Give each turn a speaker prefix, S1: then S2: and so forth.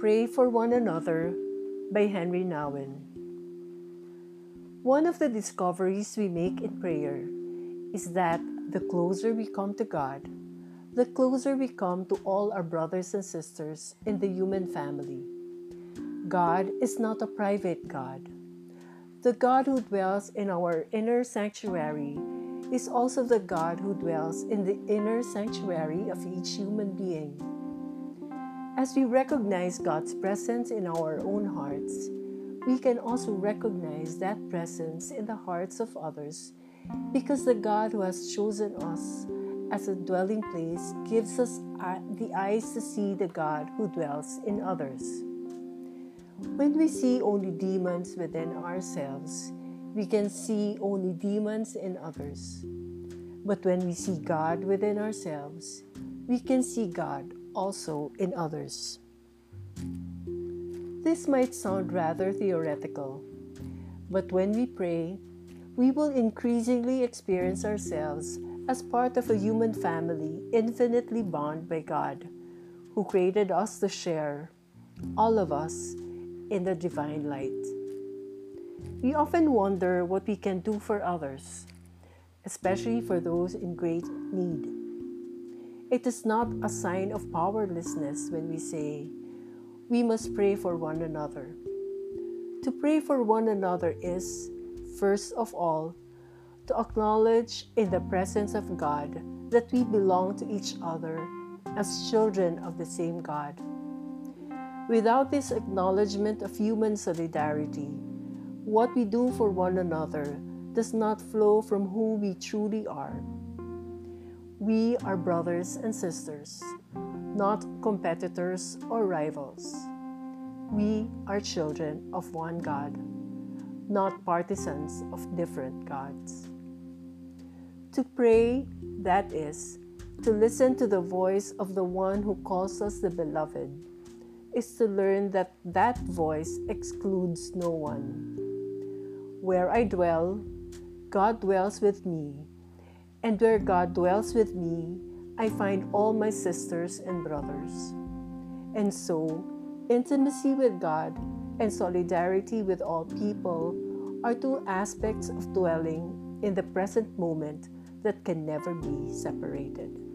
S1: Pray for One Another by Henri Nouwen. One of the discoveries we make in prayer is that the closer we come to God, the closer we come to all our brothers and sisters in the human family. God is not a private God. The God who dwells in our inner sanctuary is also the God who dwells in the inner sanctuary of each human being. As we recognize God's presence in our own hearts, we can also recognize that presence in the hearts of others because the God who has chosen us as a dwelling place gives us uh, the eyes to see the God who dwells in others. When we see only demons within ourselves, we can see only demons in others. But when we see God within ourselves, we can see God also in others. This might sound rather theoretical, but when we pray, we will increasingly experience ourselves as part of a human family infinitely bound by God, who created us to share, all of us, in the divine light. We often wonder what we can do for others, especially for those in great need. It is not a sign of powerlessness when we say, we must pray for one another. To pray for one another is, first of all, to acknowledge in the presence of God that we belong to each other as children of the same God. Without this acknowledgement of human solidarity, what we do for one another does not flow from who we truly are. We are brothers and sisters, not competitors or rivals. We are children of one God, not partisans of different gods. To pray, that is, to listen to the voice of the one who calls us the beloved is to learn that that voice excludes no one. Where I dwell, God dwells with me, and where God dwells with me, I find all my sisters and brothers. And so, intimacy with God and solidarity with all people are two aspects of dwelling in the present moment that can never be separated.